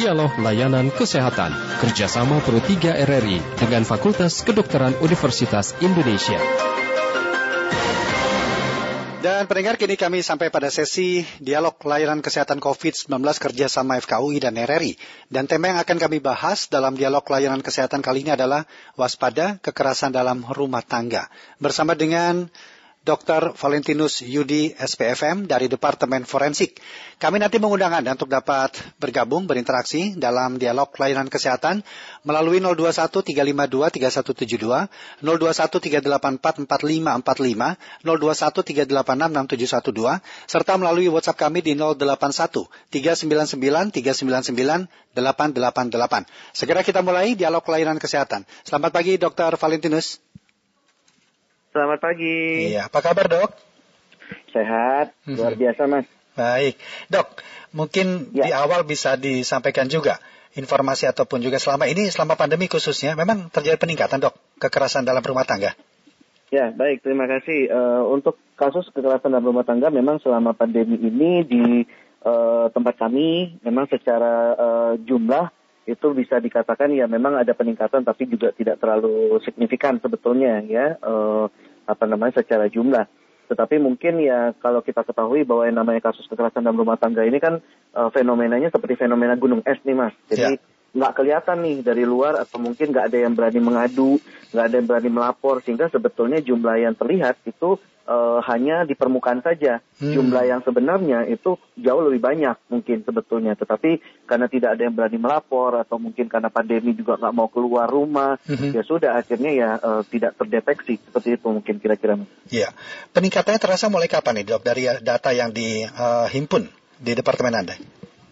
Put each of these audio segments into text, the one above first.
Dialog Layanan Kesehatan kerjasama Pro 3 RRI dengan Fakultas Kedokteran Universitas Indonesia. Dan pendengar kini kami sampai pada sesi dialog layanan kesehatan COVID-19 kerjasama FKUI dan RRI. Dan tema yang akan kami bahas dalam dialog layanan kesehatan kali ini adalah waspada kekerasan dalam rumah tangga. Bersama dengan Dr. Valentinus Yudi SPFM dari Departemen Forensik. Kami nanti mengundang Anda untuk dapat bergabung, berinteraksi dalam dialog layanan kesehatan melalui 021 352 3172, 021 384 4545, 021 386 6712, serta melalui WhatsApp kami di 081 399 399 888. Segera kita mulai dialog layanan kesehatan. Selamat pagi Dr. Valentinus. Selamat pagi. Iya, apa kabar dok? Sehat, Mhm. luar biasa mas. Baik, dok. Mungkin Ya. di awal bisa disampaikan juga informasi ataupun juga selama ini, selama pandemi khususnya, memang terjadi peningkatan dok kekerasan dalam rumah tangga. Ya baik, terima kasih. Eh, untuk kasus kekerasan dalam rumah tangga memang selama pandemi ini di eh, tempat kami memang secara eh, jumlah itu bisa dikatakan ya memang ada peningkatan tapi juga tidak terlalu signifikan sebetulnya ya eh, apa namanya secara jumlah. Tetapi mungkin ya kalau kita ketahui bahwa yang namanya kasus kekerasan dalam rumah tangga ini kan eh, fenomenanya seperti fenomena gunung es nih mas. Jadi nggak kelihatan nih dari luar atau mungkin nggak ada yang berani mengadu, nggak ada yang berani melapor sehingga sebetulnya jumlah yang terlihat itu eh, hanya di permukaan saja. Hmm. Jumlah yang sebenarnya itu jauh lebih banyak mungkin sebetulnya. Tetapi karena tidak ada yang berani melapor atau mungkin karena pandemi juga nggak mau keluar rumah, Mhm. ya sudah akhirnya ya eh, tidak terdeteksi seperti itu mungkin kira-kira. Iya, peningkatannya terasa mulai kapan nih dok dari data yang dihimpun di departemen anda?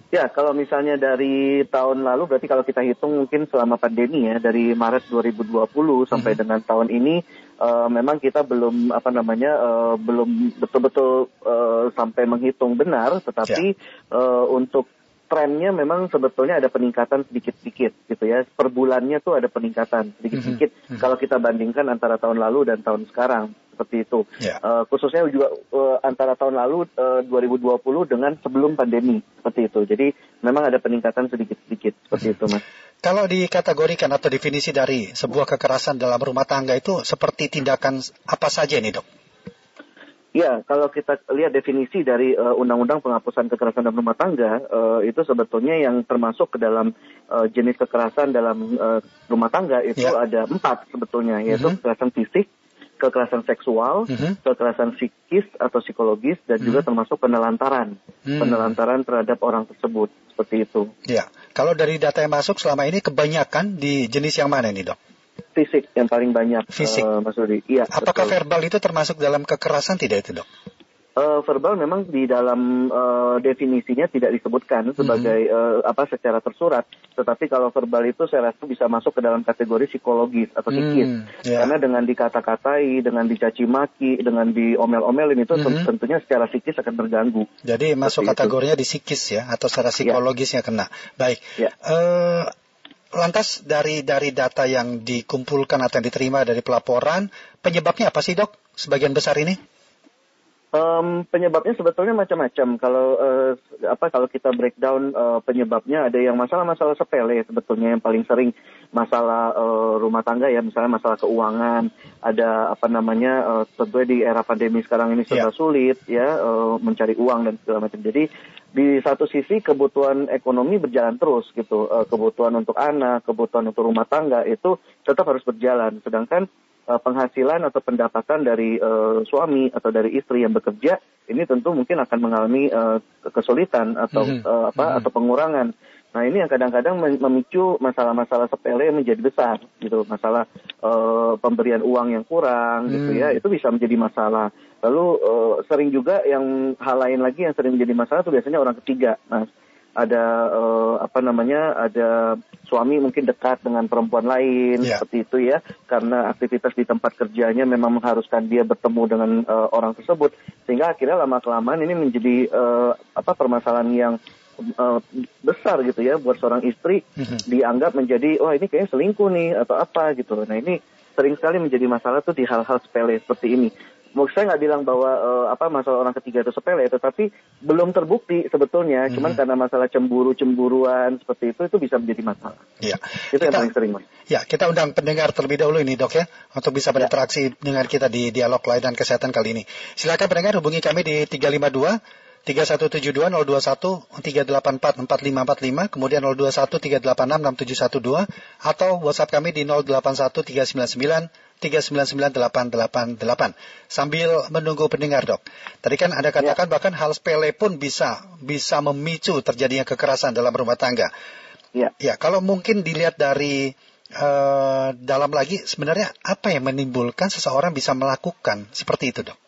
Ya, kalau misalnya dari tahun lalu, berarti kalau kita hitung mungkin selama pandemi ya, dari Maret 2020 sampai Mhm. dengan tahun ini, eh, memang kita belum apa namanya, eh, belum betul-betul eh, sampai menghitung benar, tetapi eh, untuk trennya memang sebetulnya ada peningkatan sedikit-sedikit gitu ya. Per bulannya tuh ada peningkatan sedikit-sedikit Mhm. Mhm. kalau kita bandingkan antara tahun lalu dan tahun sekarang seperti itu. Ya. Eh, khususnya juga eh, antara tahun lalu eh, 2020 dengan sebelum pandemi seperti itu. Jadi memang ada peningkatan sedikit-sedikit seperti itu, Mas. Kalau dikategorikan atau definisi dari sebuah kekerasan dalam rumah tangga itu seperti tindakan apa saja nih dok? Ya, kalau kita lihat definisi dari eh, Undang-Undang Penghapusan Kekerasan dalam Rumah Tangga, eh, itu sebetulnya yang termasuk ke dalam eh, jenis kekerasan dalam eh, rumah tangga itu Ya. ada empat sebetulnya, yaitu Mhm. kekerasan fisik, kekerasan seksual, Mhm. kekerasan psikis atau psikologis, dan juga Mhm. termasuk penelantaran, penelantaran terhadap orang tersebut seperti itu. Ya, kalau dari data yang masuk selama ini kebanyakan di jenis yang mana nih dok? Fisik yang paling banyak, Fisik. eh, Mas Rudi. Iya. Apakah betul. verbal itu termasuk dalam kekerasan tidak itu dok? Eh, verbal memang di dalam eh, definisinya tidak disebutkan sebagai eh, apa secara tersurat, tetapi kalau verbal itu saya rasa bisa masuk ke dalam kategori psikologis atau psikis. Hmm, ya. Karena dengan dikata-katai, dengan dicaci maki, dengan diomel-omelin itu Mhm. tentunya secara psikis akan terganggu. Jadi masuk itu. kategorinya di psikis ya atau secara psikologisnya kena. Baik. Ya. Eh, lantas dari dari data yang dikumpulkan atau yang diterima dari pelaporan, penyebabnya apa sih dok? Sebagian besar ini? Em, penyebabnya sebetulnya macam-macam. Kalau eh, apa kalau kita breakdown eh, penyebabnya ada yang masalah-masalah sepele sebetulnya yang paling sering masalah eh, rumah tangga ya, misalnya masalah keuangan, ada apa namanya eh, tentunya di era pandemi sekarang ini serba Ya. sulit ya eh, mencari uang dan segala macam. Jadi di satu sisi kebutuhan ekonomi berjalan terus gitu, Eh, kebutuhan untuk anak, kebutuhan untuk rumah tangga itu tetap harus berjalan. Sedangkan eh, penghasilan atau pendapatan dari eh, suami atau dari istri yang bekerja ini tentu mungkin akan mengalami kesulitan atau Mhm. eh, apa Mhm. atau pengurangan. Nah ini yang kadang-kadang mem- memicu masalah-masalah sepele menjadi besar gitu, masalah eh, pemberian uang yang kurang gitu Hmm. ya, itu bisa menjadi masalah. Lalu eh, sering juga yang hal lain lagi yang sering menjadi masalah itu biasanya orang ketiga, mas. Ada eh, apa namanya, ada suami mungkin dekat dengan perempuan lain Ya. seperti itu ya, karena aktivitas di tempat kerjanya memang mengharuskan dia bertemu dengan eh, orang tersebut, sehingga akhirnya lama kelamaan ini menjadi eh, apa permasalahan yang eh, besar gitu ya buat seorang istri Mhm. dianggap menjadi wah ini kayaknya selingkuh nih atau apa gitu. Nah ini sering sekali menjadi masalah tuh di hal-hal sepele seperti ini. Mau saya nggak bilang bahwa uh, apa masalah orang ketiga itu sepele, tetapi belum terbukti sebetulnya. Hmm. Cuman karena masalah cemburu cemburuan seperti itu itu bisa menjadi masalah. Iya. Itu kita, yang paling sering mas. Ya kita undang pendengar terlebih dahulu ini dok ya untuk bisa ya. berinteraksi ya. dengan kita di dialog layanan kesehatan kali ini. Silakan pendengar hubungi kami di 352 3172 021 384 4545 kemudian 021 386 6712 atau WhatsApp kami di 081 399 399 sambil menunggu pendengar dok. Tadi kan Anda katakan ya. bahkan hal sepele pun bisa bisa memicu terjadinya kekerasan dalam rumah tangga. Ya. Ya, kalau mungkin dilihat dari uh, dalam lagi sebenarnya apa yang menimbulkan seseorang bisa melakukan seperti itu dok?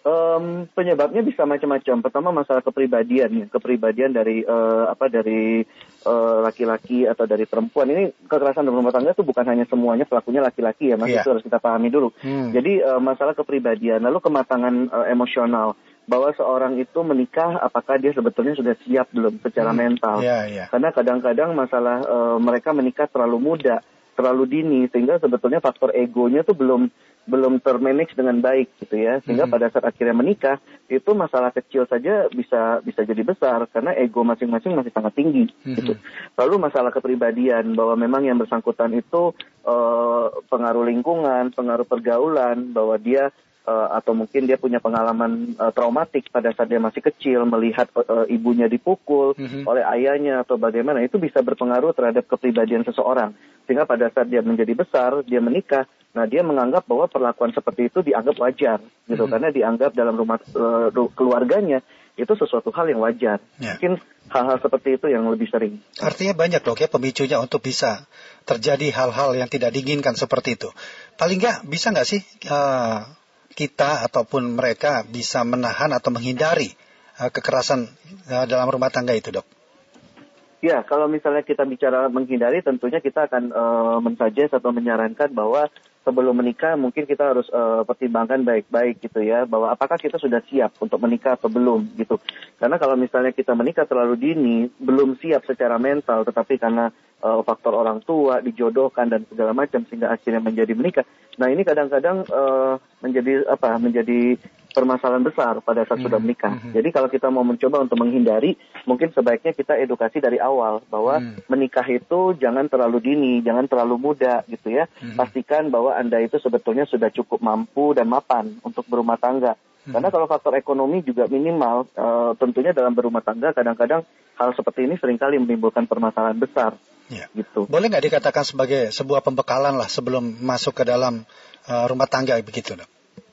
Um, penyebabnya bisa macam-macam. Pertama masalah kepribadian ya, kepribadian dari uh, apa dari eh, laki-laki uh, atau dari perempuan. Ini kekerasan dalam rumah tangga itu bukan hanya semuanya pelakunya laki-laki ya, mas yeah. itu harus kita pahami dulu. Hmm. Jadi uh, masalah kepribadian, lalu kematangan uh, emosional bahwa seorang itu menikah apakah dia sebetulnya sudah siap belum secara hmm. mental. Yeah, yeah. Karena kadang-kadang masalah uh, mereka menikah terlalu muda, terlalu dini sehingga sebetulnya faktor egonya tuh belum belum termanage dengan baik gitu ya sehingga hmm. pada saat akhirnya menikah itu masalah kecil saja bisa bisa jadi besar karena ego masing-masing masih sangat tinggi hmm. gitu lalu masalah kepribadian bahwa memang yang bersangkutan itu uh, pengaruh lingkungan pengaruh pergaulan bahwa dia uh, atau mungkin dia punya pengalaman uh, traumatik pada saat dia masih kecil melihat uh, ibunya dipukul mm-hmm. oleh ayahnya atau bagaimana itu bisa berpengaruh terhadap kepribadian seseorang sehingga pada saat dia menjadi besar dia menikah nah dia menganggap bahwa perlakuan seperti itu dianggap wajar gitu mm-hmm. karena dianggap dalam rumah uh, keluarganya itu sesuatu hal yang wajar yeah. mungkin hal-hal seperti itu yang lebih sering artinya banyak dok ya pemicunya untuk bisa terjadi hal-hal yang tidak diinginkan seperti itu paling nggak bisa nggak sih uh, kita ataupun mereka bisa menahan atau menghindari uh, kekerasan uh, dalam rumah tangga itu, dok? Ya, kalau misalnya kita bicara menghindari, tentunya kita akan uh, mensuggest atau menyarankan bahwa sebelum menikah mungkin kita harus uh, pertimbangkan baik-baik gitu ya, bahwa apakah kita sudah siap untuk menikah atau belum gitu. Karena kalau misalnya kita menikah terlalu dini, belum siap secara mental, tetapi karena uh, faktor orang tua, dijodohkan dan segala macam sehingga akhirnya menjadi menikah. Nah ini kadang-kadang uh, menjadi apa? Menjadi permasalahan besar pada saat hmm. sudah menikah. Hmm. Jadi kalau kita mau mencoba untuk menghindari, mungkin sebaiknya kita edukasi dari awal bahwa hmm. menikah itu jangan terlalu dini, jangan terlalu muda gitu ya. Hmm. Pastikan bahwa anda itu sebetulnya sudah cukup mampu dan mapan untuk berumah tangga. Hmm. Karena kalau faktor ekonomi juga minimal, uh, tentunya dalam berumah tangga kadang-kadang hal seperti ini sering kali menimbulkan permasalahan besar. Ya. Gitu. Boleh nggak dikatakan sebagai sebuah pembekalan lah sebelum masuk ke dalam uh, rumah tangga begitu, dok?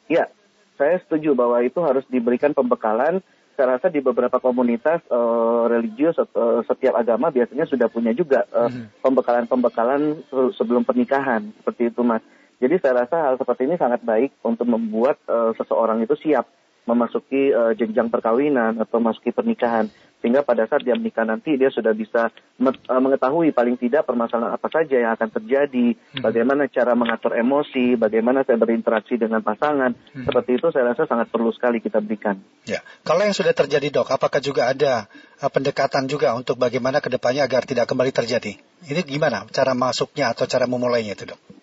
Ya, saya setuju bahwa itu harus diberikan pembekalan. Saya rasa di beberapa komunitas uh, religius uh, setiap agama biasanya sudah punya juga pembekalan-pembekalan uh, sebelum pernikahan seperti itu, mas. Jadi saya rasa hal seperti ini sangat baik untuk membuat uh, seseorang itu siap memasuki uh, jenjang perkawinan atau memasuki pernikahan sehingga pada saat dia menikah nanti dia sudah bisa uh, mengetahui paling tidak permasalahan apa saja yang akan terjadi, hmm. bagaimana cara mengatur emosi, bagaimana saya berinteraksi dengan pasangan, hmm. seperti itu saya rasa sangat perlu sekali kita berikan. Ya, kalau yang sudah terjadi dok, apakah juga ada uh, pendekatan juga untuk bagaimana ke depannya agar tidak kembali terjadi? Ini gimana cara masuknya atau cara memulainya itu dok?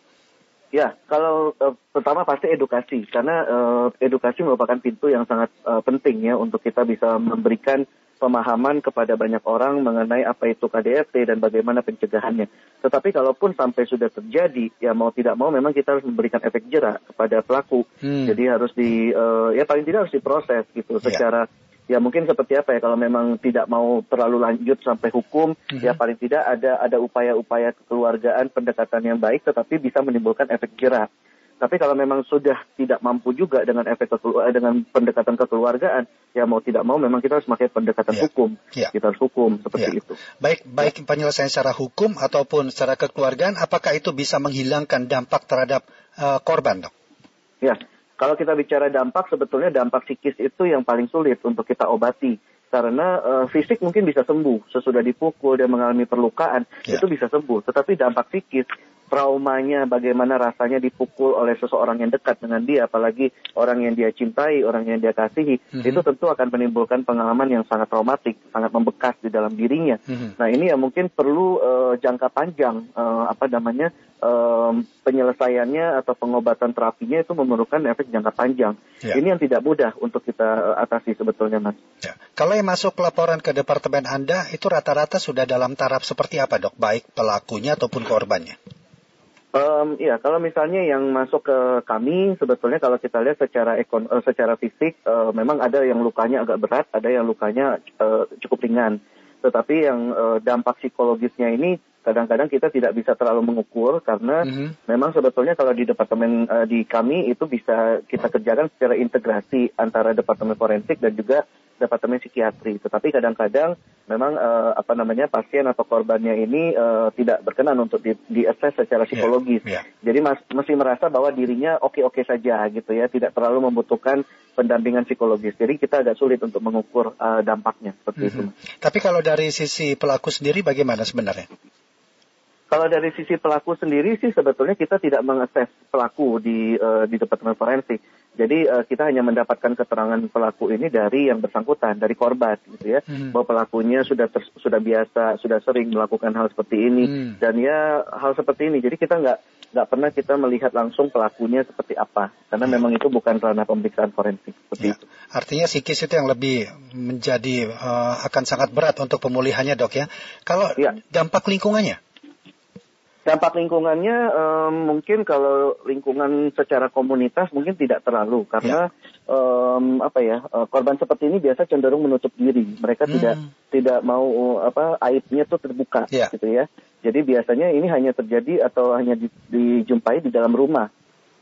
Ya, kalau uh, pertama pasti edukasi, karena uh, edukasi merupakan pintu yang sangat uh, penting ya untuk kita bisa memberikan pemahaman kepada banyak orang mengenai apa itu KDRT dan bagaimana pencegahannya. Tetapi kalaupun sampai sudah terjadi, ya mau tidak mau memang kita harus memberikan efek jerak kepada pelaku. Hmm. Jadi harus di, uh, ya paling tidak harus diproses gitu yeah. secara ya mungkin seperti apa ya kalau memang tidak mau terlalu lanjut sampai hukum mm-hmm. ya paling tidak ada ada upaya-upaya kekeluargaan pendekatan yang baik tetapi bisa menimbulkan efek jerah. Tapi kalau memang sudah tidak mampu juga dengan efek eh, dengan pendekatan kekeluargaan, ya mau tidak mau memang kita harus pakai pendekatan yeah. hukum. Yeah. Kita harus hukum seperti yeah. itu. Baik, baik yeah. penyelesaian secara hukum ataupun secara kekeluargaan, apakah itu bisa menghilangkan dampak terhadap uh, korban, dok? Ya, kalau kita bicara dampak, sebetulnya dampak psikis itu yang paling sulit untuk kita obati. Karena uh, fisik mungkin bisa sembuh, sesudah dipukul, dia mengalami perlukaan, yeah. itu bisa sembuh. Tetapi dampak psikis, traumanya, bagaimana rasanya dipukul oleh seseorang yang dekat dengan dia, apalagi orang yang dia cintai, orang yang dia kasihi, mm-hmm. itu tentu akan menimbulkan pengalaman yang sangat traumatik, sangat membekas di dalam dirinya. Mm-hmm. Nah ini yang mungkin perlu uh, jangka panjang, uh, apa namanya, uh, penyelesaiannya atau pengobatan terapinya itu memerlukan efek jangka panjang. Ya. Ini yang tidak mudah untuk kita atasi sebetulnya, Mas. Ya. Kalau yang masuk laporan ke departemen Anda itu rata-rata sudah dalam taraf seperti apa, dok? Baik pelakunya ataupun korbannya? Um, ya, kalau misalnya yang masuk ke kami, sebetulnya kalau kita lihat secara ekon, uh, secara fisik, uh, memang ada yang lukanya agak berat, ada yang lukanya uh, cukup ringan. Tetapi yang uh, dampak psikologisnya ini kadang-kadang kita tidak bisa terlalu mengukur karena mm-hmm. memang sebetulnya kalau di departemen uh, di kami itu bisa kita kerjakan secara integrasi antara departemen forensik dan juga departemen psikiatri. Tetapi kadang-kadang memang uh, apa namanya pasien atau korbannya ini uh, tidak berkenan untuk di, di secara ya, psikologis. Yeah, yeah. Jadi mas, mesti merasa bahwa dirinya oke-oke saja gitu ya, tidak terlalu membutuhkan pendampingan psikologis. Jadi kita agak sulit untuk mengukur uh, dampaknya seperti mm -hmm. itu. Tapi kalau dari sisi pelaku sendiri bagaimana sebenarnya? Kalau dari sisi pelaku sendiri sih sebetulnya kita tidak mengakses pelaku di uh, di departemen forensik. Jadi uh, kita hanya mendapatkan keterangan pelaku ini dari yang bersangkutan, dari korban gitu ya. Hmm. Bahwa pelakunya sudah ter, sudah biasa, sudah sering melakukan hal seperti ini hmm. dan ya hal seperti ini. Jadi kita nggak nggak pernah kita melihat langsung pelakunya seperti apa karena hmm. memang itu bukan ranah pemeriksaan forensik seperti ya. itu. Artinya psikis itu yang lebih menjadi uh, akan sangat berat untuk pemulihannya, Dok ya. Kalau ya. dampak lingkungannya Dampak lingkungannya um, mungkin kalau lingkungan secara komunitas mungkin tidak terlalu karena ya. um, apa ya uh, korban seperti ini biasa cenderung menutup diri. Mereka hmm. tidak tidak mau apa aibnya tuh terbuka ya. gitu ya. Jadi biasanya ini hanya terjadi atau hanya di, dijumpai di dalam rumah.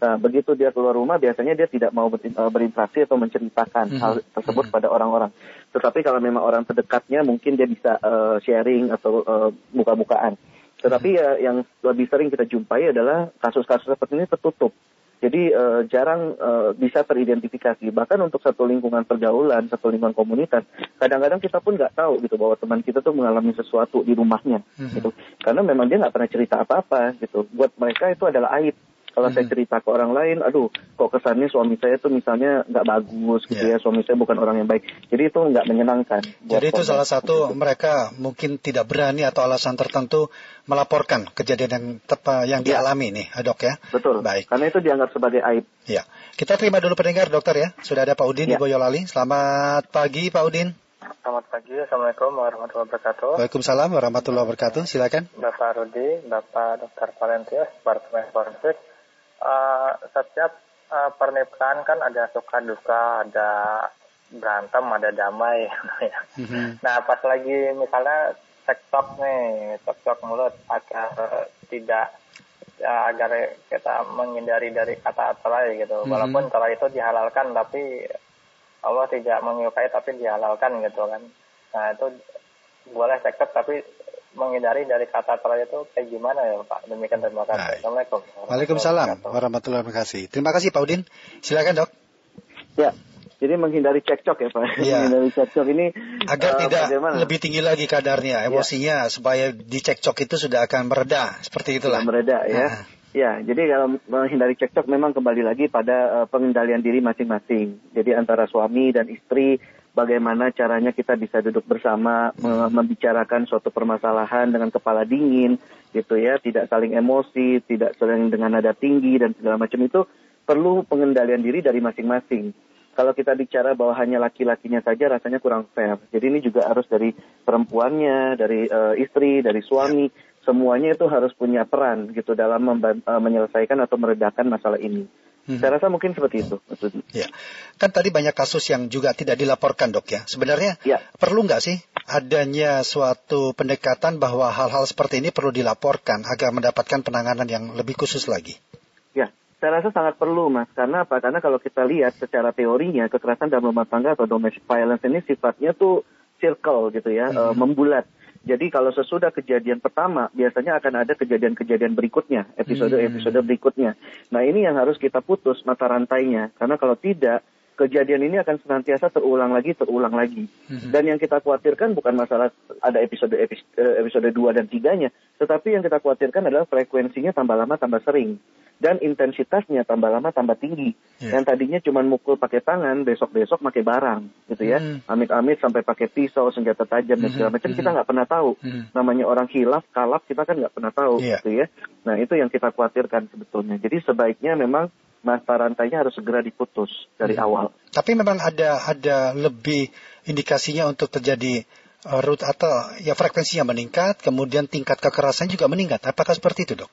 Nah, begitu dia keluar rumah biasanya dia tidak mau e, berinteraksi atau menceritakan hmm. hal tersebut hmm. pada orang-orang. Tetapi kalau memang orang terdekatnya mungkin dia bisa uh, sharing atau uh, buka-bukaan. Tetapi ya yang lebih sering kita jumpai adalah kasus-kasus seperti ini tertutup. Jadi uh, jarang uh, bisa teridentifikasi. Bahkan untuk satu lingkungan pergaulan, satu lingkungan komunitas, kadang-kadang kita pun nggak tahu gitu bahwa teman kita tuh mengalami sesuatu di rumahnya, mm-hmm. gitu. Karena memang dia nggak pernah cerita apa-apa, gitu. Buat mereka itu adalah aib. Kalau hmm. saya cerita ke orang lain, aduh, kok kesannya suami saya tuh misalnya nggak bagus gitu yeah. ya, suami saya bukan orang yang baik. Jadi itu nggak menyenangkan. Jadi itu salah satu mereka mungkin tidak berani atau alasan tertentu melaporkan kejadian yang tepa, yang yeah. dialami nih, dok ya. Betul. Baik. Karena itu dianggap sebagai aib. Ya. Kita terima dulu pendengar dokter ya. Sudah ada Pak Udin yeah. di Boyolali. Selamat pagi Pak Udin. Selamat pagi, Assalamualaikum warahmatullahi wabarakatuh. Waalaikumsalam warahmatullahi wabarakatuh. Silakan. Bapak Rudi, Bapak Dokter Valentius, Departemen Forensik uh, setiap uh, pernikahan kan ada suka duka, ada berantem, ada damai. mm-hmm. Nah pas lagi misalnya cekcok nih, cekcok mulut agar tidak ya, agar kita menghindari dari kata cerai gitu. Mm-hmm. Walaupun cerai itu dihalalkan, tapi Allah tidak menyukai tapi dihalalkan gitu kan. Nah itu boleh cekcok tapi menghindari dari kata cerai itu kayak gimana ya Pak? Demikian terima kasih. Nah, Assalamualaikum. Waalaikumsalam warahmatullahi wabarakatuh. Terima kasih Pak Udin. Silakan dok. Ya, jadi menghindari cekcok ya Pak. Ya. menghindari cekcok ini agar uh, tidak bagaimana? lebih tinggi lagi kadarnya, ya. emosinya ya. supaya dicekcok itu sudah akan mereda. Seperti itulah. Sudah mereda ya. Nah. Ya, jadi kalau menghindari cekcok memang kembali lagi pada uh, pengendalian diri masing-masing. Jadi antara suami dan istri bagaimana caranya kita bisa duduk bersama membicarakan suatu permasalahan dengan kepala dingin gitu ya. Tidak saling emosi tidak saling dengan nada tinggi dan segala macam itu perlu pengendalian diri dari masing-masing. Kalau kita bicara bahwa hanya laki-lakinya saja rasanya kurang fair. Jadi ini juga harus dari perempuannya dari uh, istri dari suami semuanya itu harus punya peran gitu dalam uh, menyelesaikan atau meredakan masalah ini Hmm. Saya rasa mungkin seperti itu. Ya, kan tadi banyak kasus yang juga tidak dilaporkan dok ya. Sebenarnya ya. perlu nggak sih adanya suatu pendekatan bahwa hal-hal seperti ini perlu dilaporkan agar mendapatkan penanganan yang lebih khusus lagi? Ya, saya rasa sangat perlu mas. Karena apa? Karena kalau kita lihat secara teorinya kekerasan dalam rumah tangga atau domestic violence ini sifatnya tuh circle gitu ya, hmm. uh, membulat. Jadi kalau sesudah kejadian pertama, biasanya akan ada kejadian-kejadian berikutnya, episode-episode hmm. berikutnya. Nah ini yang harus kita putus mata rantainya, karena kalau tidak, kejadian ini akan senantiasa terulang lagi, terulang lagi. Dan yang kita khawatirkan bukan masalah ada episode episode, episode 2 dan 3-nya, tetapi yang kita khawatirkan adalah frekuensinya tambah lama tambah sering dan intensitasnya tambah lama tambah tinggi. Yeah. Yang tadinya cuma mukul pakai tangan, besok-besok pakai barang, gitu ya. amit hmm. Amit-amit sampai pakai pisau, senjata tajam dan segala macam. Kita nggak pernah tahu. Namanya orang hilaf, kalap, kita kan nggak pernah tahu, yeah. gitu ya. Nah itu yang kita khawatirkan sebetulnya. Jadi sebaiknya memang mata rantainya harus segera diputus dari hmm. awal. Tapi memang ada ada lebih indikasinya untuk terjadi uh, root atau ya frekuensinya meningkat, kemudian tingkat kekerasan juga meningkat. Apakah seperti itu, dok?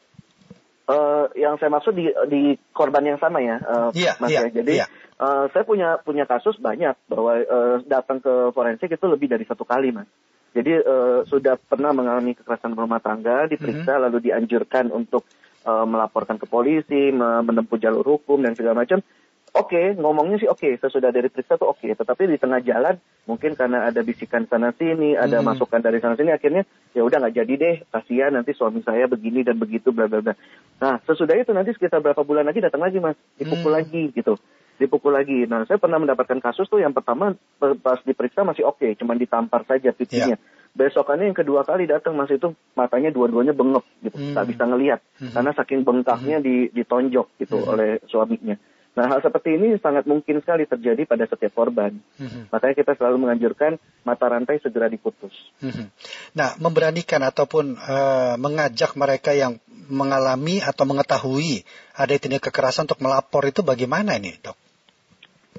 Uh, yang saya maksud di di korban yang sama ya, uh, yeah, Mas yeah, ya. Jadi yeah. uh, saya punya punya kasus banyak bahwa uh, datang ke forensik itu lebih dari satu kali, Mas. Jadi uh, sudah pernah mengalami kekerasan rumah tangga, diperiksa mm -hmm. lalu dianjurkan untuk uh, melaporkan ke polisi, menempuh jalur hukum dan segala macam. Oke, okay, ngomongnya sih oke, okay. sesudah dari periksa tuh oke. Okay. Tetapi di tengah jalan mungkin karena ada bisikan sana sini, ada hmm. masukan dari sana sini, akhirnya ya udah nggak jadi deh, kasihan nanti suami saya begini dan begitu, bla bla bla. Nah sesudah itu nanti sekitar berapa bulan lagi datang lagi mas, dipukul hmm. lagi gitu, dipukul lagi. Nah saya pernah mendapatkan kasus tuh yang pertama pas diperiksa masih oke, okay, cuma ditampar saja pipinya. Yeah besokannya yang kedua kali datang mas itu matanya dua-duanya bengep gitu hmm. tak bisa ngelihat hmm. karena saking bengkaknya hmm. di, ditonjok gitu hmm. oleh suaminya Nah, hal seperti ini sangat mungkin sekali terjadi pada setiap korban. Mm-hmm. Makanya kita selalu menganjurkan mata rantai segera diputus. Mm-hmm. Nah, memberanikan ataupun uh, mengajak mereka yang mengalami atau mengetahui ada tindak kekerasan untuk melapor itu bagaimana ini, dok?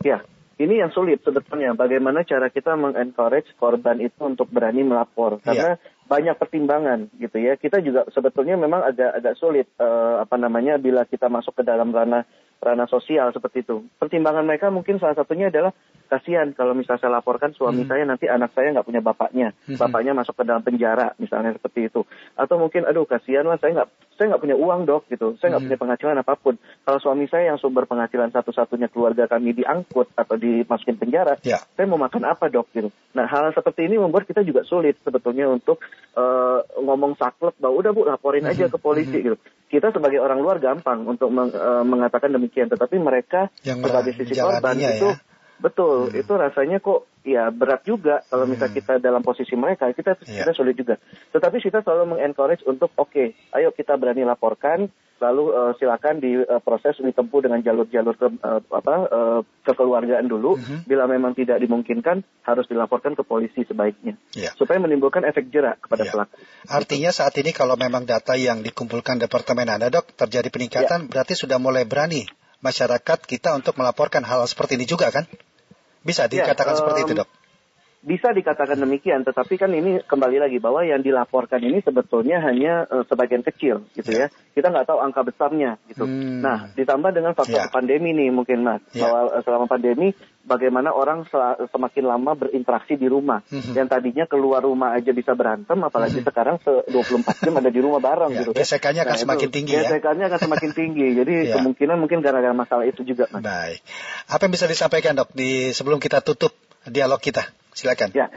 Ya, ini yang sulit sebetulnya. Bagaimana cara kita mengencourage korban itu untuk berani melapor? Karena yeah banyak pertimbangan gitu ya. Kita juga sebetulnya memang agak agak sulit uh, apa namanya bila kita masuk ke dalam ranah ranah sosial seperti itu. Pertimbangan mereka mungkin salah satunya adalah kasihan kalau misalnya saya laporkan suami hmm. saya nanti anak saya nggak punya bapaknya, hmm. bapaknya masuk ke dalam penjara misalnya seperti itu. Atau mungkin aduh kasihan lah saya nggak saya nggak punya uang dok gitu, saya nggak hmm. punya penghasilan apa pun. Kalau suami saya yang sumber penghasilan satu-satunya keluarga kami diangkut atau dimasukin penjara, ya. saya mau makan apa dok gitu. Nah hal seperti ini membuat kita juga sulit sebetulnya untuk uh, ngomong saklek bahwa udah bu laporin aja ke polisi mm-hmm. gitu. Kita sebagai orang luar gampang untuk meng, uh, mengatakan demikian, tetapi mereka yang sebagai sisi korban ya. itu betul hmm. itu rasanya kok ya berat juga kalau hmm. misalnya kita dalam posisi mereka kita yeah. kita sulit juga. Tetapi kita selalu mengencourage untuk oke, okay, ayo kita berani laporkan lalu uh, silakan diproses uh, ditempuh dengan jalur-jalur ke uh, apa uh, kekeluargaan dulu mm-hmm. bila memang tidak dimungkinkan harus dilaporkan ke polisi sebaiknya yeah. supaya menimbulkan efek jerak kepada yeah. pelaku. Artinya saat ini kalau memang data yang dikumpulkan departemen Anda dok terjadi peningkatan yeah. berarti sudah mulai berani masyarakat kita untuk melaporkan hal seperti ini juga kan? Bisa ya, dikatakan yeah, um, seperti itu dok? Bisa dikatakan demikian, tetapi kan ini kembali lagi bahwa yang dilaporkan ini sebetulnya hanya uh, sebagian kecil, gitu ya. Kita nggak tahu angka besarnya, gitu. Hmm. Nah, ditambah dengan faktor yeah. pandemi nih mungkin mas, yeah. bahwa uh, selama pandemi bagaimana orang semakin lama berinteraksi di rumah. Hmm. Yang tadinya keluar rumah aja bisa berantem, apalagi hmm. sekarang se 24 jam ada di rumah bareng, yeah. gitu. Gesekannya akan nah, semakin itu, tinggi ya. Gesekannya akan semakin tinggi, jadi yeah. kemungkinan mungkin gara-gara masalah itu juga, mas. Baik. Apa yang bisa disampaikan dok di sebelum kita tutup dialog kita? Silakan. Ya.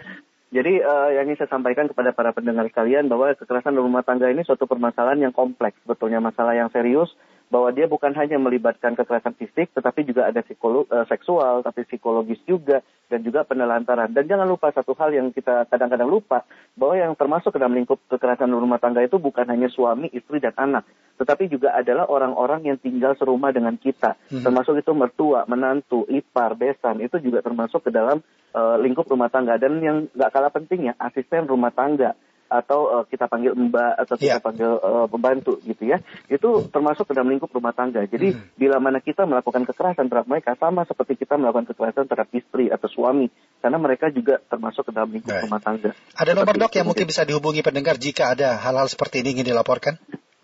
Jadi uh, yang ingin saya sampaikan kepada para pendengar sekalian bahwa kekerasan rumah tangga ini suatu permasalahan yang kompleks, betulnya masalah yang serius bahwa dia bukan hanya melibatkan kekerasan fisik, tetapi juga ada psikolo uh, seksual, tapi psikologis juga, dan juga penelantaran. Dan jangan lupa satu hal yang kita kadang-kadang lupa, bahwa yang termasuk ke dalam lingkup kekerasan rumah tangga itu bukan hanya suami, istri, dan anak, tetapi juga adalah orang-orang yang tinggal serumah dengan kita, hmm. termasuk itu mertua, menantu, ipar, besan, itu juga termasuk ke dalam uh, lingkup rumah tangga. Dan yang nggak kalah pentingnya, asisten rumah tangga atau uh, kita panggil mbak atau kita yeah. panggil uh, pembantu gitu ya itu termasuk dalam lingkup rumah tangga jadi hmm. bila mana kita melakukan kekerasan terhadap mereka sama seperti kita melakukan kekerasan terhadap istri atau suami karena mereka juga termasuk ke dalam lingkup Baik. rumah tangga ada nomor dok yang mungkin bisa dihubungi pendengar jika ada hal-hal seperti ini ingin dilaporkan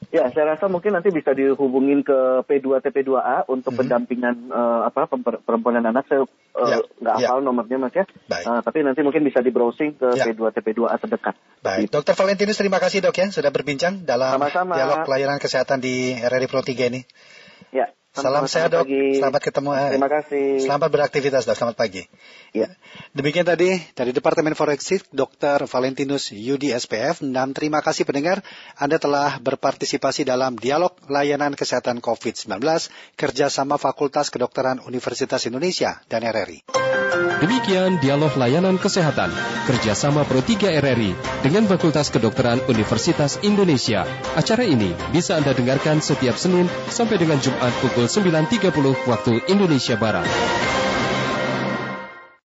Ya, saya rasa mungkin nanti bisa dihubungin ke P2TP2A untuk mm -hmm. pendampingan uh, apa perempuan dan anak. Saya uh, nggak ya. hafal nomornya Mas ya. Uh, tapi nanti mungkin bisa di browsing ke ya. P2TP2A terdekat. Baik. Dokter Valentinus terima kasih Dok ya sudah berbincang dalam Sama -sama. dialog pelayanan kesehatan di RRI Pro 3 ini. Ya. Salam sehat dok. pagi. Selamat ketemu. eh. Terima kasih. Selamat beraktivitas dok. Selamat pagi. Ya. Demikian tadi dari Departemen Forensik Dr. Valentinus Yudi SPF dan terima kasih pendengar Anda telah berpartisipasi dalam dialog layanan kesehatan COVID-19 kerjasama Fakultas Kedokteran Universitas Indonesia dan RRI. Demikian dialog layanan kesehatan kerjasama Pro 3 RRI dengan Fakultas Kedokteran Universitas Indonesia. Acara ini bisa Anda dengarkan setiap Senin sampai dengan Jumat pukul 9.30 waktu Indonesia Barat.